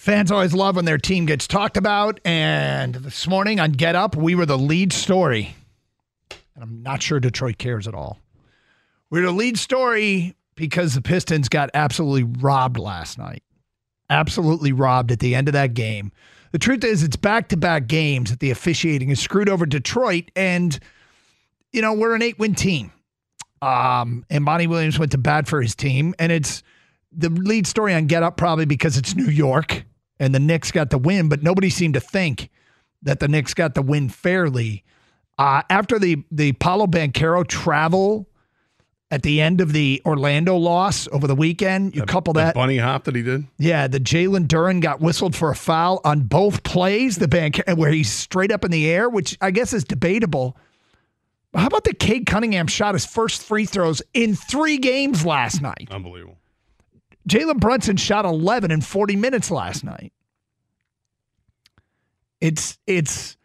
Fans always love when their team gets talked about. And this morning on Get Up, we were the lead story. And I'm not sure Detroit cares at all. We're the lead story because the Pistons got absolutely robbed last night. Absolutely robbed at the end of that game. The truth is, it's back to back games that the officiating has screwed over Detroit. And, you know, we're an eight win team. Um, and Monty Williams went to bat for his team. And it's the lead story on Get Up probably because it's New York and the Knicks got the win, but nobody seemed to think that the Knicks got the win fairly. Uh, after the the Paolo Banchero travel at the end of the Orlando loss over the weekend, you That- couple that that, bunny hop that he did. yeah, the Jalen Duren got whistled for a foul on both plays. The bank where he's straight up in the air, which I guess is debatable. How about the Cade Cunningham shot his first free throws in three games last night? Unbelievable. Jalen Brunson shot 11 in 40 minutes last night. It's it's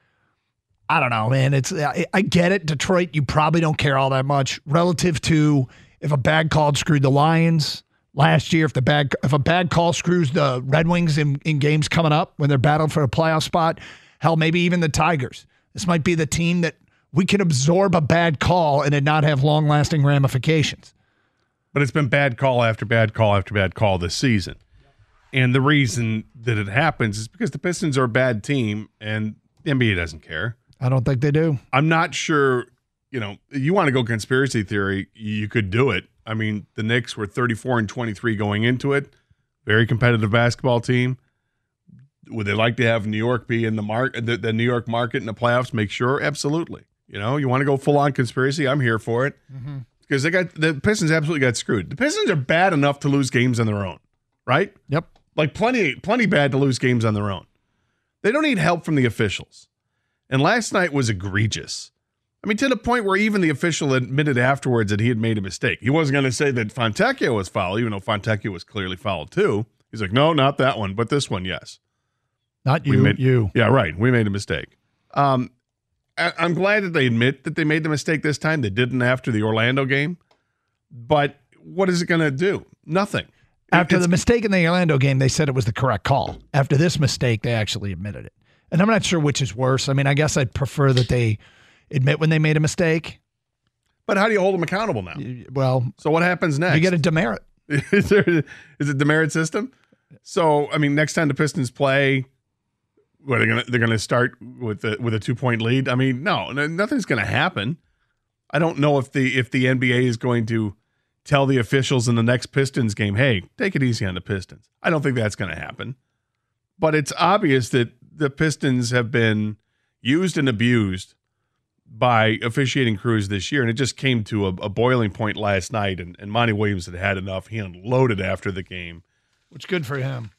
I don't know, man. It's I, get it. Detroit, you probably don't care all that much relative to if a bad call screwed the Lions last year. If the bad if a bad call screws the Red Wings in, in games coming up when they're battling for a playoff spot, hell, maybe even the Tigers. This might be the team that we can absorb a bad call and it not have long lasting ramifications. But it's been bad call after bad call after bad call this season. And the reason that it happens is because the Pistons are a bad team and the NBA doesn't care. I don't think they do. I'm not sure, you know, you want to go conspiracy theory, you could do it. I mean, the Knicks were 34 and 23 going into it. Very competitive basketball team. Would they like to have New York be in the mark the, the New York market in the playoffs? Make sure, absolutely. You know, you want to go full on conspiracy? I'm here for it mm-hmm. Because they got the Pistons absolutely got screwed. The Pistons are bad enough to lose games on their own, right? Yep. Like plenty, plenty bad to lose games on their own. They don't need help from the officials. And last night was egregious. I mean, to the point where even the official admitted afterwards that he had made a mistake. He wasn't going to say that Fontecchio was foul, even though Fontecchio was clearly fouled too. He's like, no, not that one, but this one, yes. Not We you, made- you. Yeah, right. We made a mistake. Um, I'm glad that they admit that they made the mistake this time. They didn't after the Orlando game. But what is it going to do? Nothing. After It's- the mistake in the Orlando game, they said it was the correct call. After this mistake, they actually admitted it. And I'm not sure which is worse. I mean, I guess I'd prefer that they admit when they made a mistake. But how do you hold them accountable now? Well, So what happens next? you get a demerit. is there is it the merit system? So I mean, next time the Pistons play, what are they gonna they're gonna start with the, with a two point lead? I mean, no, no- nothing's gonna happen. I don't know if the if the NBA is going to tell the officials in the next Pistons game, hey, take it easy on the Pistons. I don't think that's gonna happen. But it's obvious that the Pistons have been used and abused by officiating crews this year, and it just came to a, a boiling point last night. And, and Monty Williams had had enough. He unloaded after the game. Which is good for him.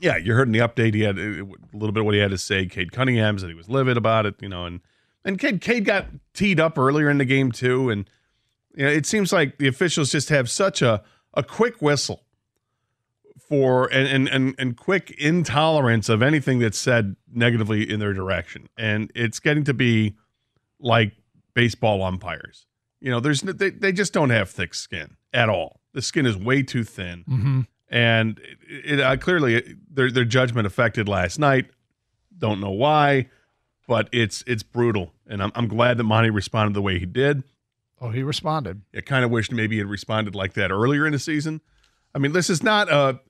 Yeah, you heard in the update he had uh, a little bit of what he had to say. Cade Cunningham said he was livid about it, you know, and and Cade, Cade got teed up earlier in the game too, and you know, it seems like the officials just have such a a quick whistle for and and and, and quick intolerance of anything that's said negatively in their direction, and it's getting to be like baseball umpires. You know, there's they, they just don't have thick skin at all. The skin is way too thin Mm-hmm. and it, it uh, clearly their their judgment affected last night. Don't know why, but it's it's brutal, and I'm I'm glad that Monty responded the way he did. Oh, he responded. I kind of wished maybe he had responded like that earlier in the season, I mean, this is not a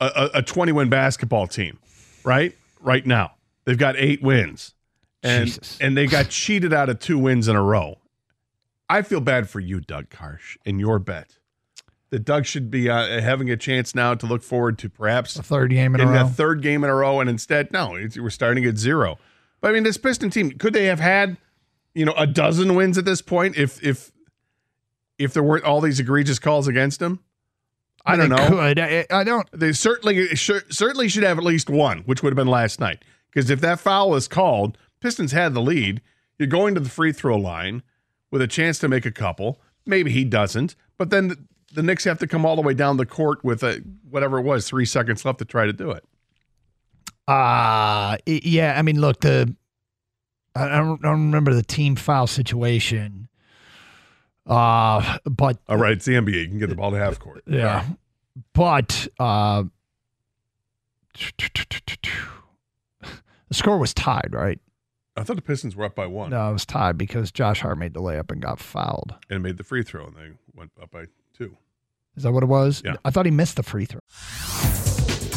a, a 20 win basketball team, right? Right now, they've got eight wins, and Jesus. and they got cheated out of two wins in a row. I feel bad for you, Doug Karsch, and your bet. That Doug should be uh, having a chance now to look forward to perhaps The third game in a in that third game in a row, and instead, no, it's, we're starting at zero. But I mean, this Piston team could they have had, you know, a dozen wins at this point if if if there weren't all these egregious calls against them? I don't They know. Could I, I don't. They certainly certainly should have at least one, which would have been last night. Because if that foul is called, Pistons had the lead. You're going to the free throw line with a chance to make a couple. Maybe he doesn't, but then the, Knicks have to come all the way down the court with a whatever it was, three seconds left to try to do it. Uh yeah. I mean, look, the I don't, I don't remember the team foul situation. Uh, but All right, it's the NBA. You can get the ball to half court. yeah, but uh, the score was tied, right? I thought the Pistons were up by one No, it was tied because Josh Hart made the layup and got fouled. and made the free throw, and they went up by two. Is that what it was? Yeah. I thought he missed the free throw.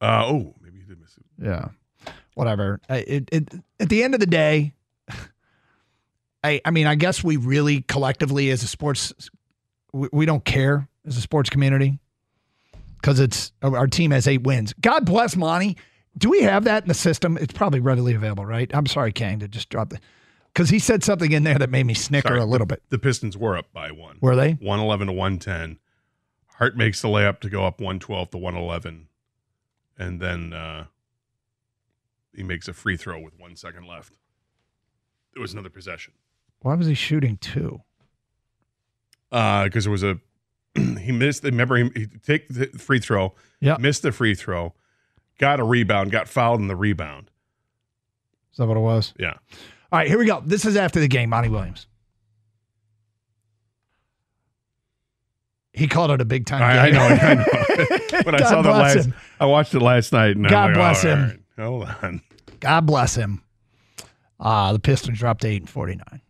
Uh, oh, maybe he did miss it. Yeah. Whatever. I- It, it, at the end of the day, I, I mean, I guess we really collectively as a sports, we, we don't care as a sports community because it's our team has eight wins. God bless Monty. Do we have that in the system? It's probably readily available, right? I'm sorry, Kang, to just drop the because he said something in there that made me snicker Sorry, a little bit. The Pistons were up by one. Were they? 111 to 110. Hart makes the layup to go up 112 to 111. And then uh, he makes a free throw with one second left. It was another possession. Why was he shooting two? Because there was a, he missed, remember, he, he take the free throw, Yeah. missed the free throw, got a rebound, got fouled in the rebound. Is that what it was? Yeah. All right, here we go. This is after the game, Monty Williams. He called it a big time I, I know. I know. when I saw last, him. I watched it last night. And God like, bless him. right, hold on. God bless him. Uh, the Pistons dropped to eight and forty nine.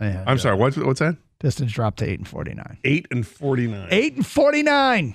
And, I'm uh, sorry. What's what's that? Pistons dropped to eight and forty nine. Eight and forty nine. Eight and forty nine.